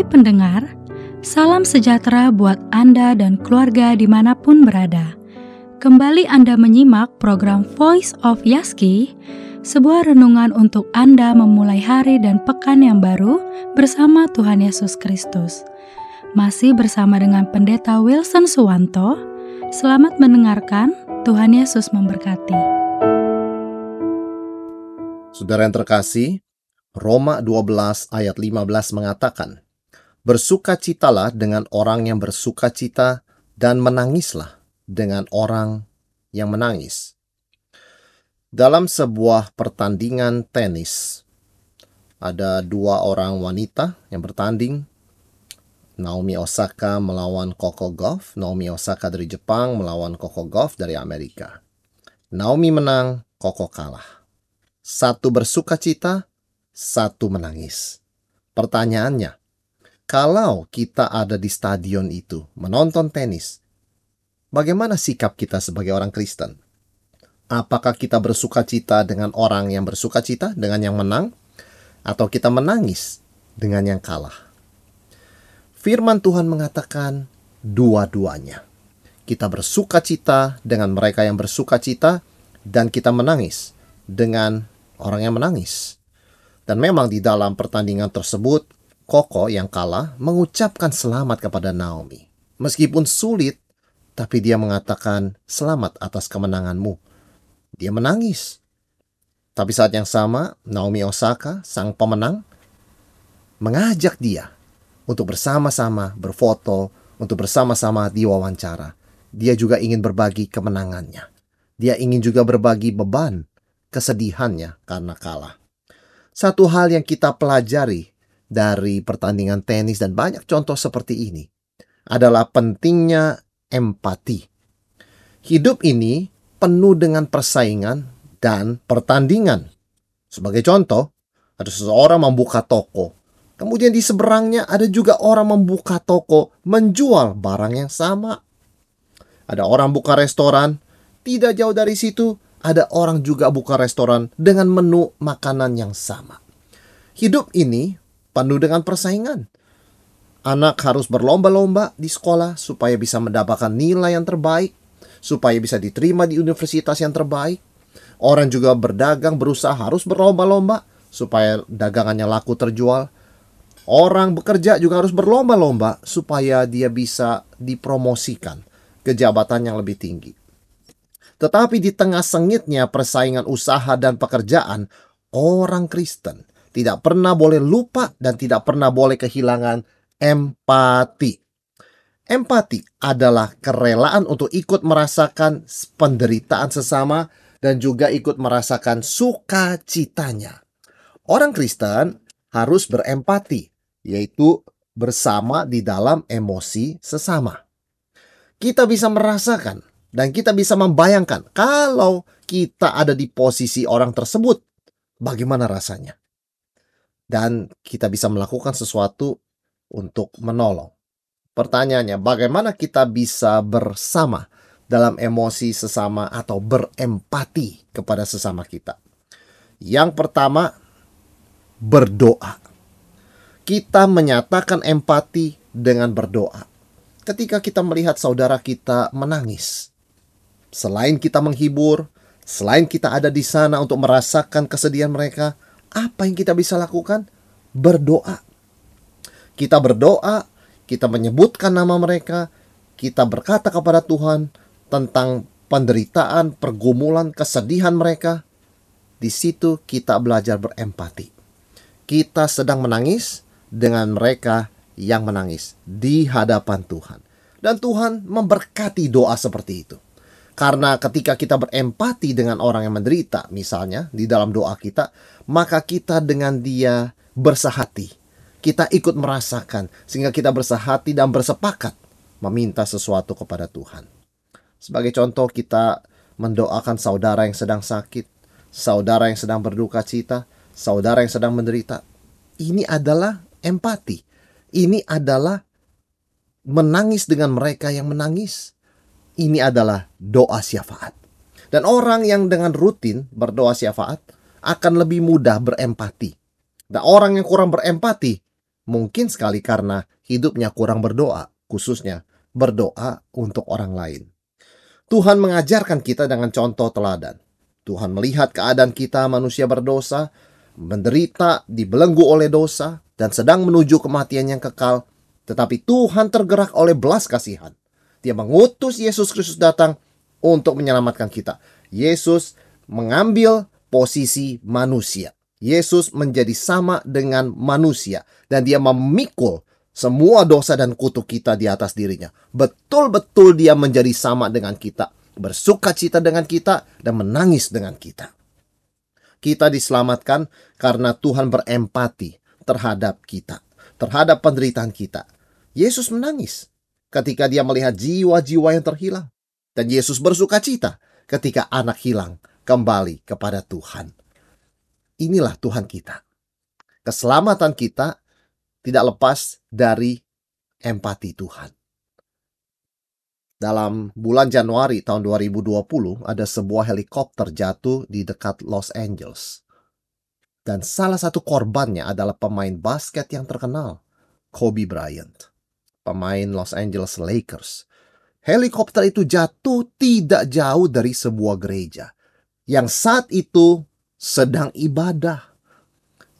Hai pendengar, salam sejahtera buat Anda dan keluarga di mana pun berada. Kembali Anda menyimak program Voice of Yaski, sebuah renungan untuk Anda memulai hari dan pekan yang baru bersama Tuhan Yesus Kristus. Masih bersama dengan Pendeta Wilson Suwanto, selamat mendengarkan, Tuhan Yesus memberkati. Saudara yang terkasih, Roma 12 ayat 15 mengatakan, Bersukacitalah dengan orang yang bersukacita dan menangislah dengan orang yang menangis. Dalam sebuah pertandingan tenis, ada dua orang wanita yang bertanding. Naomi Osaka melawan Coco Gauff. Naomi Osaka dari Jepang melawan Coco Gauff dari Amerika. Naomi menang, Coco kalah. Satu bersukacita, satu menangis. Pertanyaannya, kalau kita ada di stadion itu menonton tenis, bagaimana sikap kita sebagai orang Kristen? Apakah kita bersuka cita dengan orang yang bersuka cita, dengan yang menang, atau kita menangis dengan yang kalah? Firman Tuhan mengatakan dua-duanya. Kita bersuka cita dengan mereka yang bersuka cita, dan kita menangis dengan orang yang menangis. Dan memang di dalam pertandingan tersebut, Koko yang kalah mengucapkan selamat kepada Naomi. Meskipun sulit, tapi dia mengatakan selamat atas kemenanganmu. Dia menangis. Tapi saat yang sama, Naomi Osaka, sang pemenang, mengajak dia untuk bersama-sama berfoto, untuk bersama-sama diwawancara. Dia juga ingin berbagi kemenangannya. Dia ingin juga berbagi beban, kesedihannya karena kalah. Satu hal yang kita pelajari dari pertandingan tenis dan banyak contoh seperti ini adalah pentingnya empati. Hidup ini penuh dengan persaingan dan pertandingan. Sebagai contoh, ada seseorang membuka toko. Kemudian di seberangnya ada juga orang membuka toko menjual barang yang sama. Ada orang buka restoran, tidak jauh dari situ ada orang juga buka restoran dengan menu makanan yang sama. Hidup ini penuh dengan persaingan. Anak harus berlomba-lomba di sekolah supaya bisa mendapatkan nilai yang terbaik, supaya bisa diterima di universitas yang terbaik. Orang juga berdagang berusaha harus berlomba-lomba supaya dagangannya laku terjual. Orang bekerja juga harus berlomba-lomba supaya dia bisa dipromosikan ke jabatan yang lebih tinggi. Tetapi di tengah sengitnya persaingan usaha dan pekerjaan, orang Kristen tidak pernah boleh lupa dan tidak pernah boleh kehilangan empati. Empati adalah kerelaan untuk ikut merasakan penderitaan sesama dan juga ikut merasakan sukacitanya. Orang Kristen harus berempati, yaitu bersama di dalam emosi sesama. Kita bisa merasakan dan kita bisa membayangkan kalau kita ada di posisi orang tersebut, bagaimana rasanya. Dan kita bisa melakukan sesuatu untuk menolong. Pertanyaannya, bagaimana kita bisa bersama dalam emosi sesama atau berempati kepada sesama kita? Yang pertama, berdoa. Kita menyatakan empati dengan berdoa. Ketika kita melihat saudara kita menangis, Selain kita menghibur, selain kita ada di sana untuk merasakan kesedihan mereka, apa yang kita bisa lakukan? Berdoa. Kita berdoa, kita menyebutkan nama mereka, kita berkata kepada Tuhan tentang penderitaan, pergumulan, kesedihan mereka. Di situ kita belajar berempati. Kita sedang menangis dengan mereka yang menangis di hadapan Tuhan. Dan Tuhan memberkati doa seperti itu. Karena ketika kita berempati dengan orang yang menderita, misalnya di dalam doa kita, maka kita dengan dia bersahati. Kita ikut merasakan, sehingga kita bersahati dan bersepakat meminta sesuatu kepada Tuhan. Sebagai contoh, kita mendoakan saudara yang sedang sakit, saudara yang sedang berduka cita, saudara yang sedang menderita. Ini adalah empati. Ini adalah menangis dengan mereka yang menangis ini adalah doa syafaat. Dan orang yang dengan rutin berdoa syafaat akan lebih mudah berempati. Dan orang yang kurang berempati Mungkin sekali karena hidupnya kurang berdoa, khususnya berdoa untuk orang lain. Tuhan mengajarkan kita dengan contoh teladan. Tuhan melihat keadaan kita manusia berdosa, menderita, dibelenggu oleh dosa, dan sedang menuju kematian yang kekal. Tetapi Tuhan tergerak oleh belas kasihan. Dia mengutus Yesus Kristus datang untuk menyelamatkan kita. Yesus mengambil posisi manusia. Yesus menjadi sama dengan manusia dan dia memikul semua dosa dan kutuk kita di atas dirinya. Betul-betul dia menjadi sama dengan kita, bersuka cita dengan kita dan menangis dengan kita. Kita diselamatkan karena Tuhan berempati terhadap kita, terhadap penderitaan kita. Yesus menangis ketika dia melihat jiwa-jiwa yang terhilang. Dan Yesus bersuka cita ketika anak hilang kembali kepada Tuhan. Inilah Tuhan kita. Keselamatan kita tidak lepas dari empati Tuhan. Dalam bulan Januari tahun 2020 ada sebuah helikopter jatuh di dekat Los Angeles. Dan salah satu korbannya adalah pemain basket yang terkenal, Kobe Bryant. Pemain Los Angeles Lakers. Helikopter itu jatuh tidak jauh dari sebuah gereja yang saat itu sedang ibadah.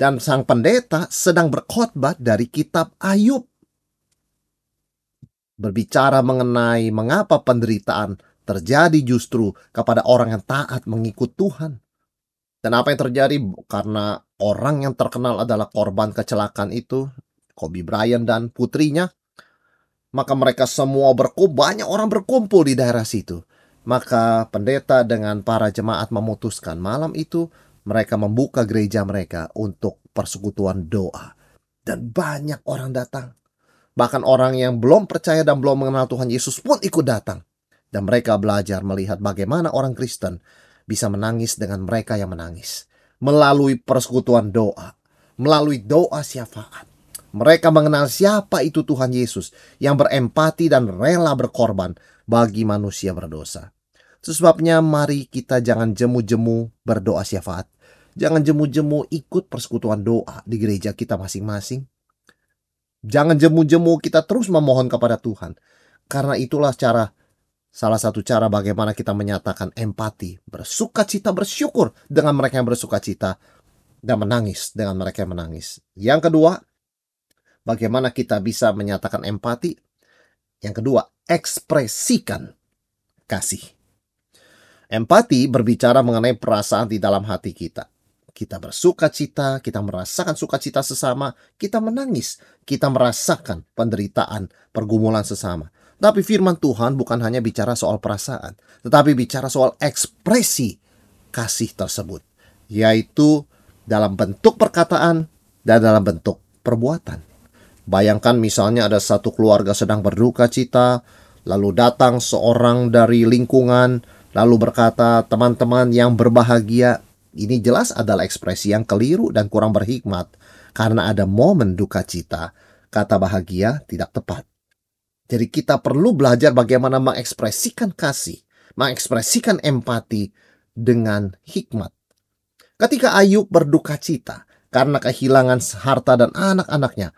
Dan sang pendeta sedang berkhotbah dari kitab Ayub. Berbicara mengenai mengapa penderitaan terjadi justru kepada orang yang taat mengikut Tuhan. Dan apa yang terjadi karena orang yang terkenal adalah korban kecelakaan itu, Kobe Bryant dan putrinya, maka mereka semua berkumpul, banyak orang berkumpul di daerah situ. Maka pendeta dengan para jemaat memutuskan malam itu mereka membuka gereja mereka untuk persekutuan doa. Dan banyak orang datang. Bahkan orang yang belum percaya dan belum mengenal Tuhan Yesus pun ikut datang. Dan mereka belajar melihat bagaimana orang Kristen bisa menangis dengan mereka yang menangis. Melalui persekutuan doa. Melalui doa syafaat. Mereka mengenal siapa itu Tuhan Yesus yang berempati dan rela berkorban bagi manusia berdosa. Sebabnya mari kita jangan jemu-jemu berdoa syafaat. Jangan jemu-jemu ikut persekutuan doa di gereja kita masing-masing. Jangan jemu-jemu kita terus memohon kepada Tuhan. Karena itulah cara salah satu cara bagaimana kita menyatakan empati, bersuka cita, bersyukur dengan mereka yang bersuka cita dan menangis dengan mereka yang menangis. Yang kedua, bagaimana kita bisa menyatakan empati? Yang kedua, ekspresikan kasih. Empati berbicara mengenai perasaan di dalam hati kita. Kita bersuka cita, kita merasakan sukacita sesama, kita menangis, kita merasakan penderitaan, pergumulan sesama. Tapi firman Tuhan bukan hanya bicara soal perasaan, tetapi bicara soal ekspresi kasih tersebut, yaitu dalam bentuk perkataan dan dalam bentuk perbuatan. Bayangkan misalnya ada satu keluarga sedang berduka cita, lalu datang seorang dari lingkungan lalu berkata, "Teman-teman yang berbahagia." Ini jelas adalah ekspresi yang keliru dan kurang berhikmat karena ada momen duka cita. Kata bahagia tidak tepat. Jadi kita perlu belajar bagaimana mengekspresikan kasih, mengekspresikan empati dengan hikmat. Ketika Ayub berduka cita karena kehilangan harta dan anak-anaknya,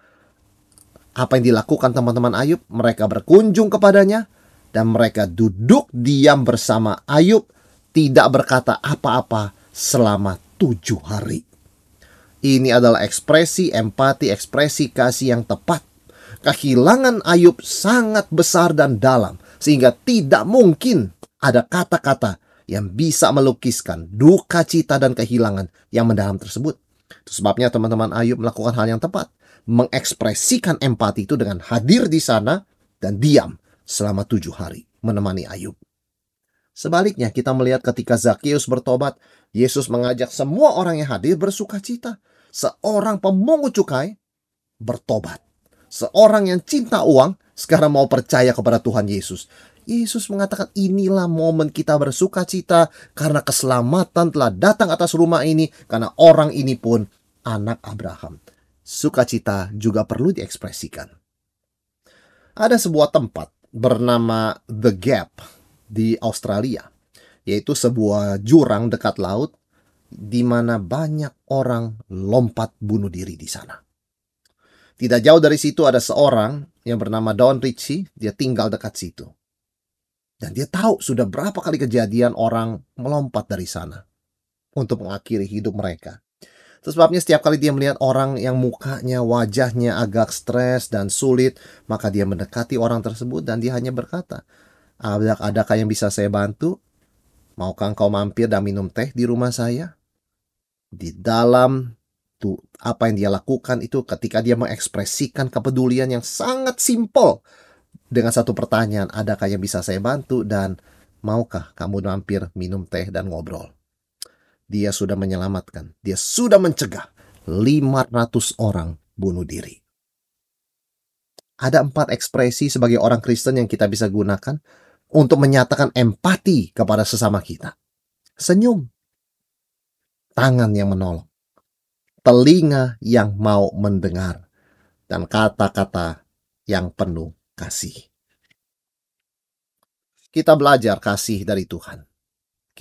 apa yang dilakukan teman-teman Ayub? Mereka berkunjung kepadanya, dan mereka duduk diam bersama Ayub tidak berkata apa-apa selama tujuh hari. Ini adalah ekspresi empati, ekspresi kasih yang tepat. Kehilangan Ayub sangat besar dan dalam, sehingga tidak mungkin ada kata-kata yang bisa melukiskan duka cita dan kehilangan yang mendalam tersebut. Itu sebabnya teman-teman Ayub melakukan hal yang tepat. Mengekspresikan empati itu dengan hadir di sana dan diam selama tujuh hari menemani Ayub. Sebaliknya kita melihat ketika Zakheus bertobat, Yesus mengajak semua orang yang hadir bersuka cita. Seorang pemungut cukai bertobat. Seorang yang cinta uang sekarang mau percaya kepada Tuhan Yesus. Yesus mengatakan inilah momen kita bersuka cita karena keselamatan telah datang atas rumah ini karena orang ini pun anak Abraham. Sukacita juga perlu diekspresikan. Ada sebuah tempat bernama The Gap di Australia, yaitu sebuah jurang dekat laut di mana banyak orang lompat bunuh diri di sana. Tidak jauh dari situ ada seorang yang bernama Don Ritchie, dia tinggal dekat situ. Dan dia tahu sudah berapa kali kejadian orang melompat dari sana untuk mengakhiri hidup mereka. Sebabnya setiap kali dia melihat orang yang mukanya, wajahnya agak stres dan sulit, maka dia mendekati orang tersebut dan dia hanya berkata, Ada, adakah yang bisa saya bantu? Maukah engkau mampir dan minum teh di rumah saya? Di dalam tuh apa yang dia lakukan itu ketika dia mengekspresikan kepedulian yang sangat simpel dengan satu pertanyaan, adakah yang bisa saya bantu dan maukah kamu mampir minum teh dan ngobrol? Dia sudah menyelamatkan, dia sudah mencegah 500 orang bunuh diri. Ada empat ekspresi sebagai orang Kristen yang kita bisa gunakan untuk menyatakan empati kepada sesama kita. Senyum, tangan yang menolong, telinga yang mau mendengar, dan kata-kata yang penuh kasih. Kita belajar kasih dari Tuhan.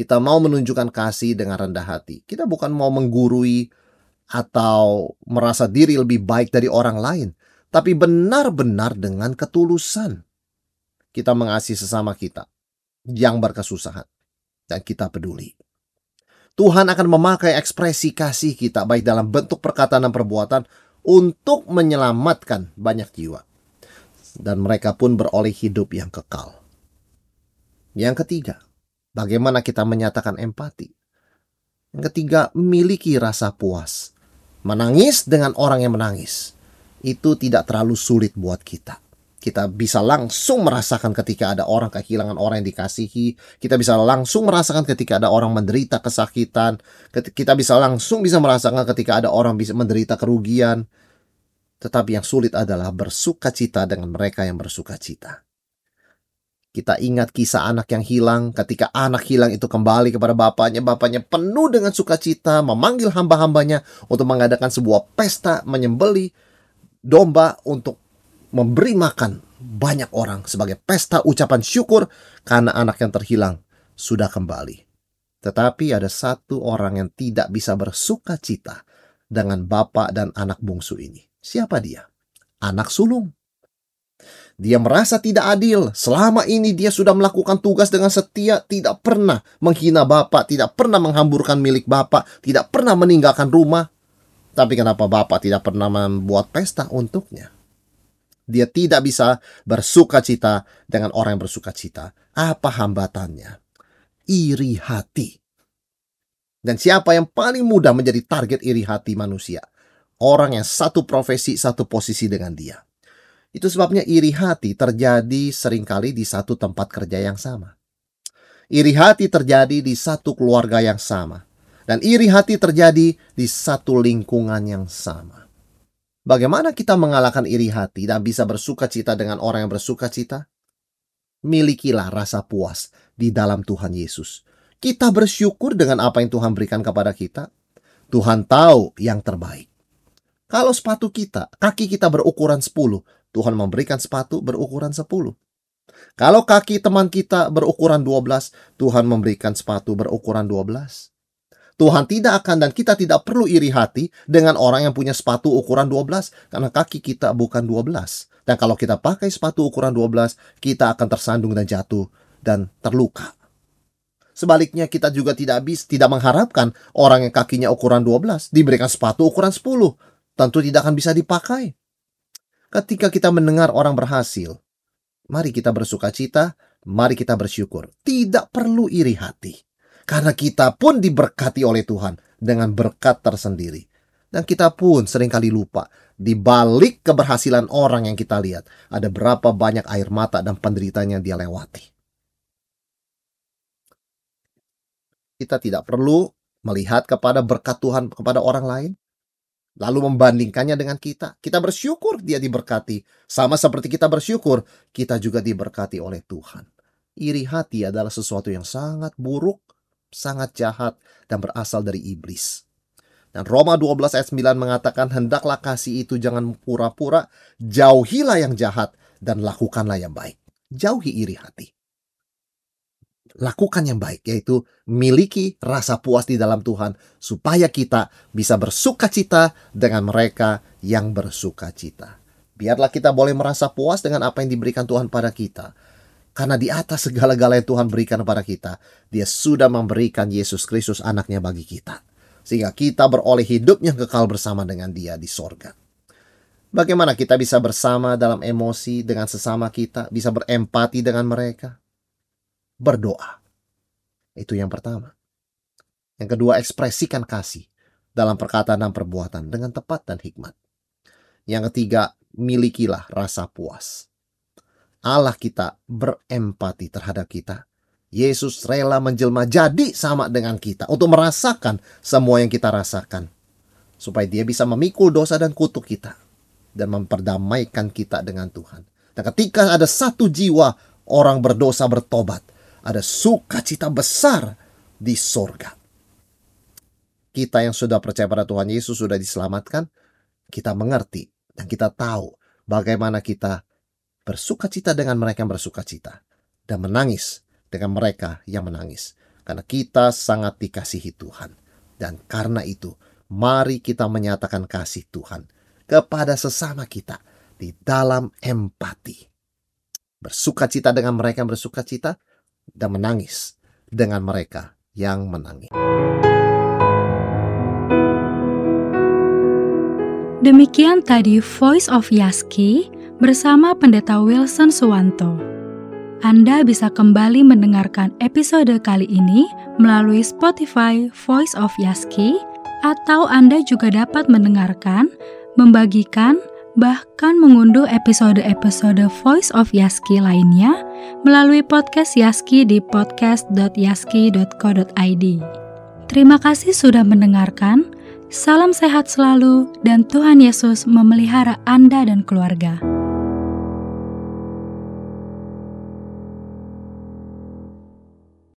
Kita mau menunjukkan kasih dengan rendah hati. Kita bukan mau menggurui atau merasa diri lebih baik dari orang lain, tapi benar-benar dengan ketulusan. Kita mengasihi sesama kita yang berkesusahan dan kita peduli. Tuhan akan memakai ekspresi kasih kita baik dalam bentuk perkataan dan perbuatan untuk menyelamatkan banyak jiwa. Dan mereka pun beroleh hidup yang kekal. Yang ketiga, Bagaimana kita menyatakan empati? Yang ketiga, miliki rasa puas. Menangis dengan orang yang menangis. Itu tidak terlalu sulit buat kita. Kita bisa langsung merasakan ketika ada orang kehilangan orang yang dikasihi. Kita bisa langsung merasakan ketika ada orang menderita kesakitan. Kita bisa langsung bisa merasakan ketika ada orang bisa menderita kerugian. Tetapi yang sulit adalah bersuka cita dengan mereka yang bersuka cita. Kita ingat kisah anak yang hilang. Ketika anak hilang itu kembali kepada bapaknya, bapaknya penuh dengan sukacita memanggil hamba-hambanya untuk mengadakan sebuah pesta menyembeli domba untuk memberi makan banyak orang sebagai pesta ucapan syukur karena anak yang terhilang sudah kembali. Tetapi ada satu orang yang tidak bisa bersuka cita dengan bapak dan anak bungsu ini. Siapa dia? Anak sulung. Dia merasa tidak adil. Selama ini dia sudah melakukan tugas dengan setia, tidak pernah menghina bapak, tidak pernah menghamburkan milik bapak, tidak pernah meninggalkan rumah. Tapi kenapa bapak tidak pernah membuat pesta untuknya? Dia tidak bisa bersuka cita dengan orang yang bersuka cita. Apa hambatannya? Iri hati. Dan siapa yang paling mudah menjadi target iri hati manusia? Orang yang satu profesi, satu posisi dengan dia itu sebabnya iri hati terjadi sering kali di satu tempat kerja yang sama. Iri hati terjadi di satu keluarga yang sama. Dan iri hati terjadi di satu lingkungan yang sama. Bagaimana kita mengalahkan iri hati dan bisa bersuka cita dengan orang yang bersuka cita? Milikilah rasa puas di dalam Tuhan Yesus. Kita bersyukur dengan apa yang Tuhan berikan kepada kita. Tuhan tahu yang terbaik. Kalau sepatu kita, kaki kita berukuran 10, Tuhan memberikan sepatu berukuran 10. Kalau kaki teman kita berukuran 12, Tuhan memberikan sepatu berukuran 12. Tuhan tidak akan dan kita tidak perlu iri hati dengan orang yang punya sepatu ukuran 12 karena kaki kita bukan 12. Dan kalau kita pakai sepatu ukuran 12, kita akan tersandung dan jatuh dan terluka. Sebaliknya kita juga tidak bisa tidak mengharapkan orang yang kakinya ukuran 12 diberikan sepatu ukuran 10. Tentu tidak akan bisa dipakai. Ketika kita mendengar orang berhasil, mari kita bersuka cita, mari kita bersyukur. Tidak perlu iri hati. Karena kita pun diberkati oleh Tuhan dengan berkat tersendiri. Dan kita pun sering kali lupa, di balik keberhasilan orang yang kita lihat, ada berapa banyak air mata dan penderitaan yang dia lewati. Kita tidak perlu melihat kepada berkat Tuhan kepada orang lain, lalu membandingkannya dengan kita. Kita bersyukur dia diberkati. Sama seperti kita bersyukur, kita juga diberkati oleh Tuhan. Iri hati adalah sesuatu yang sangat buruk, sangat jahat, dan berasal dari iblis. Dan Roma 12 ayat 9 mengatakan, Hendaklah kasih itu jangan pura-pura, jauhilah yang jahat, dan lakukanlah yang baik. Jauhi iri hati. Lakukan yang baik, yaitu miliki rasa puas di dalam Tuhan, supaya kita bisa bersuka cita dengan mereka yang bersuka cita. Biarlah kita boleh merasa puas dengan apa yang diberikan Tuhan pada kita. Karena di atas segala-gala yang Tuhan berikan kepada kita, Dia sudah memberikan Yesus Kristus anaknya bagi kita. Sehingga kita beroleh hidup yang kekal bersama dengan Dia di sorga. Bagaimana kita bisa bersama dalam emosi dengan sesama kita, bisa berempati dengan mereka? Berdoa. Itu yang pertama. Yang kedua, ekspresikan kasih dalam perkataan dan perbuatan dengan tepat dan hikmat. Yang ketiga, milikilah rasa puas. Allah kita berempati terhadap kita. Yesus rela menjelma jadi sama dengan kita untuk merasakan semua yang kita rasakan. Supaya dia bisa memikul dosa dan kutuk kita dan memperdamaikan kita dengan Tuhan. Dan ketika ada satu jiwa orang berdosa bertobat, ada sukacita besar di sorga. Kita yang sudah percaya pada Tuhan Yesus sudah diselamatkan, kita mengerti dan kita tahu bagaimana kita bersukacita dengan mereka yang bersukacita dan menangis dengan mereka yang menangis. Karena kita sangat dikasihi Tuhan. Dan karena itu, mari kita menyatakan kasih Tuhan kepada sesama kita di dalam empati. Bersuka cita dengan mereka yang bersuka cita dan menangis dengan mereka yang menangis. Demikian tadi Voice of Yaski bersama Pendeta Wilson Suwanto. Anda bisa kembali mendengarkan episode kali ini melalui Spotify Voice of Yaski atau Anda juga dapat mendengarkan membagikan, bahkan mengunduh episode-episode Voice of Yaski lainnya melalui podcast Yaski di podcast.yaski.co.id. Terima kasih sudah mendengarkan. Salam sehat selalu dan Tuhan Yesus memelihara Anda dan keluarga.